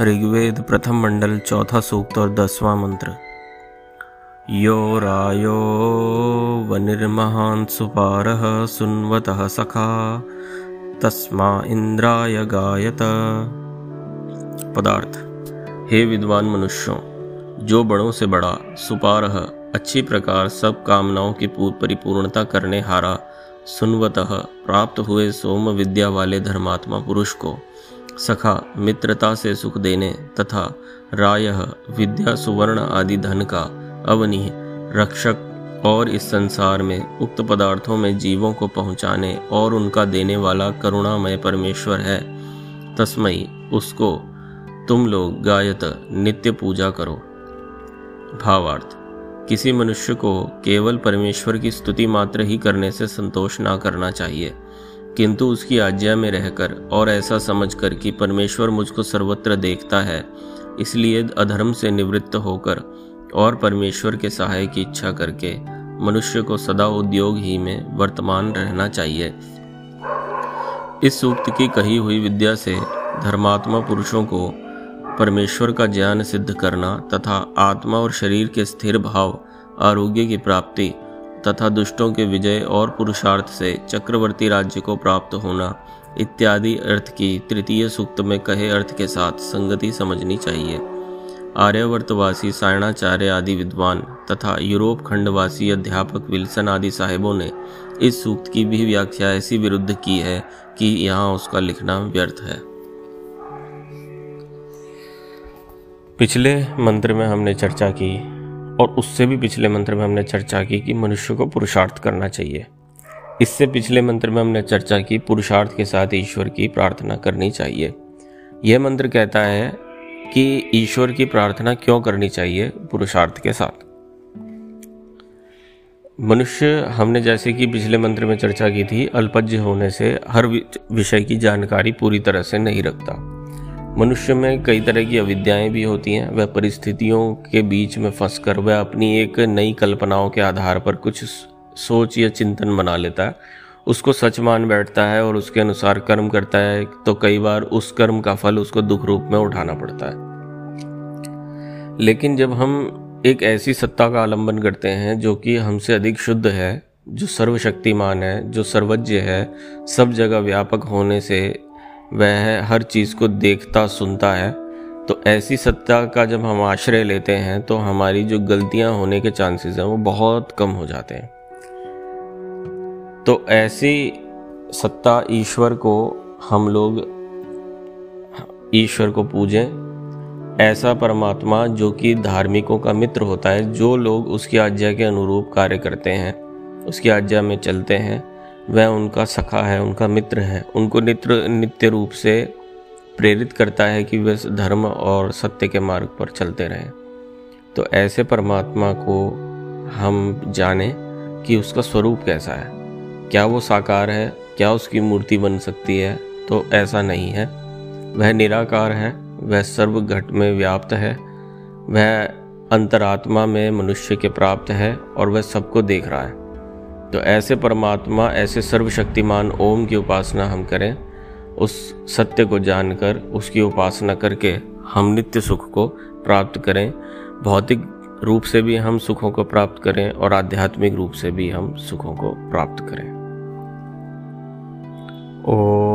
ऋग्वेद प्रथम मंडल चौथा सूक्त और दसवां मंत्र। यो रायो वनिर्महान् सुपारः सुन्वतः सखा, तस्मा इंद्राय गायत। पदार्थ, हे विद्वान मनुष्यों, जो बड़ों से बड़ा सुपारह अच्छी प्रकार सब कामनाओं की पूर्व परिपूर्णता करने हारा, सुनवतः प्राप्त हुए सोम विद्या वाले धर्मात्मा पुरुष को सखा, मित्रता से सुख देने तथा राय, विद्या, सुवर्ण आदि धन का अवनि, रक्षक और इस संसार में उक्त पदार्थों में जीवों को पहुँचाने और उनका देने वाला करुणामय परमेश्वर है। तस्मयी उसको तुम लोग गायत नित्य पूजा करो। भावार्थ, किसी मनुष्य को केवल परमेश्वर की स्तुति मात्र ही करने से संतोष ना करना चाहिए। किंतु उसकी आज्ञा में रहकर और ऐसा समझकर कि परमेश्वर मुझको सर्वत्र देखता है, इसलिए अधर्म से निवृत्त होकर और परमेश्वर के सहाय की इच्छा करके मनुष्य को सदा उद्योग ही में वर्तमान रहना चाहिए। इस सूक्त की कही हुई विद्या से धर्मात्मा पुरुषों को परमेश्वर का ज्ञान सिद्ध करना तथा आत्मा और शरीर के स्थिर भाव, आरोग्य की प्राप्ति तथा दुष्टों के विजय और पुरुषार्थ से चक्रवर्ती राज्य को प्राप्त होना, इत्यादि अर्थ की तृतीय सूक्त में कहे अर्थ के साथ संगति समझनी चाहिए। आर्यवर्तवासी, सायणाचार्य आदि विद्वान तथा यूरोप खंडवासी अध्यापक विल्सन आदि साहेबों ने इस सूक्त की भी व्याख्या ऐसी विरुद्ध की है कि यहाँ उसका लिखना व्यर्थ है। पिछले मंत्र में हमने चर्चा की और उससे भी पिछले मंत्र में हमने चर्चा की कि मनुष्य को पुरुषार्थ करना चाहिए। इससे पिछले मंत्र में हमने चर्चा की, पुरुषार्थ के साथ ईश्वर की प्रार्थना करनी चाहिए। यह मंत्र कहता है कि ईश्वर की प्रार्थना क्यों करनी चाहिए? पुरुषार्थ के साथ। मनुष्य, हमने जैसे कि पिछले मंत्र में चर्चा की थी अल्पज्य होने से हर विषय की जानकारी पूरी तरह से नहीं रखता। मनुष्य में कई तरह की अविद्याएँ भी होती हैं। वह परिस्थितियों के बीच में फंस कर वह अपनी एक नई कल्पनाओं के आधार पर कुछ सोच या चिंतन बना लेता है। उसको सच मान बैठता है और उसके अनुसार कर्म करता है तो कई बार उस कर्म का फल उसको दुख रूप में उठाना पड़ता है। लेकिन जब हम एक ऐसी सत्ता का आलंबन करते हैं जो कि हमसे अधिक शुद्ध है, जो सर्वशक्तिमान है, जो सर्वज्ञ है, सब जगह व्यापक होने से वह हर चीज़ को देखता, सुनता है। तो ऐसी सत्ता का जब हम आश्रय लेते हैं तो हमारी जो गलतियाँ होने के चांसेस हैं, वो बहुत कम हो जाते हैं। तो ऐसी सत्ता ईश्वर को हम लोग, ईश्वर को पूजें। ऐसा परमात्मा जो कि धार्मिकों का मित्र होता है, जो लोग उसकी आज्ञा के अनुरूप कार्य करते हैं, उसकी आज्ञा में चलते हैं वह उनका सखा है, उनका मित्र है। उनको नित्य नित्य रूप से प्रेरित करता है कि वे धर्म और सत्य के मार्ग पर चलते रहें। तो ऐसे परमात्मा को हम जाने कि उसका स्वरूप कैसा है। क्या वो साकार है? क्या उसकी मूर्ति बन सकती है? तो ऐसा नहीं है। वह निराकार है, वह सर्व घट में व्याप्त है, वह अंतरात्मा में मनुष्य के प्राप्त है और वह सबको देख रहा है। तो ऐसे परमात्मा, ऐसे सर्वशक्तिमान ओम की उपासना हम करें, उस सत्य को जानकर, उसकी उपासना करके हम नित्य सुख को प्राप्त करें, भौतिक रूप से भी हम सुखों को प्राप्त करें और आध्यात्मिक रूप से भी हम सुखों को प्राप्त करें। ओ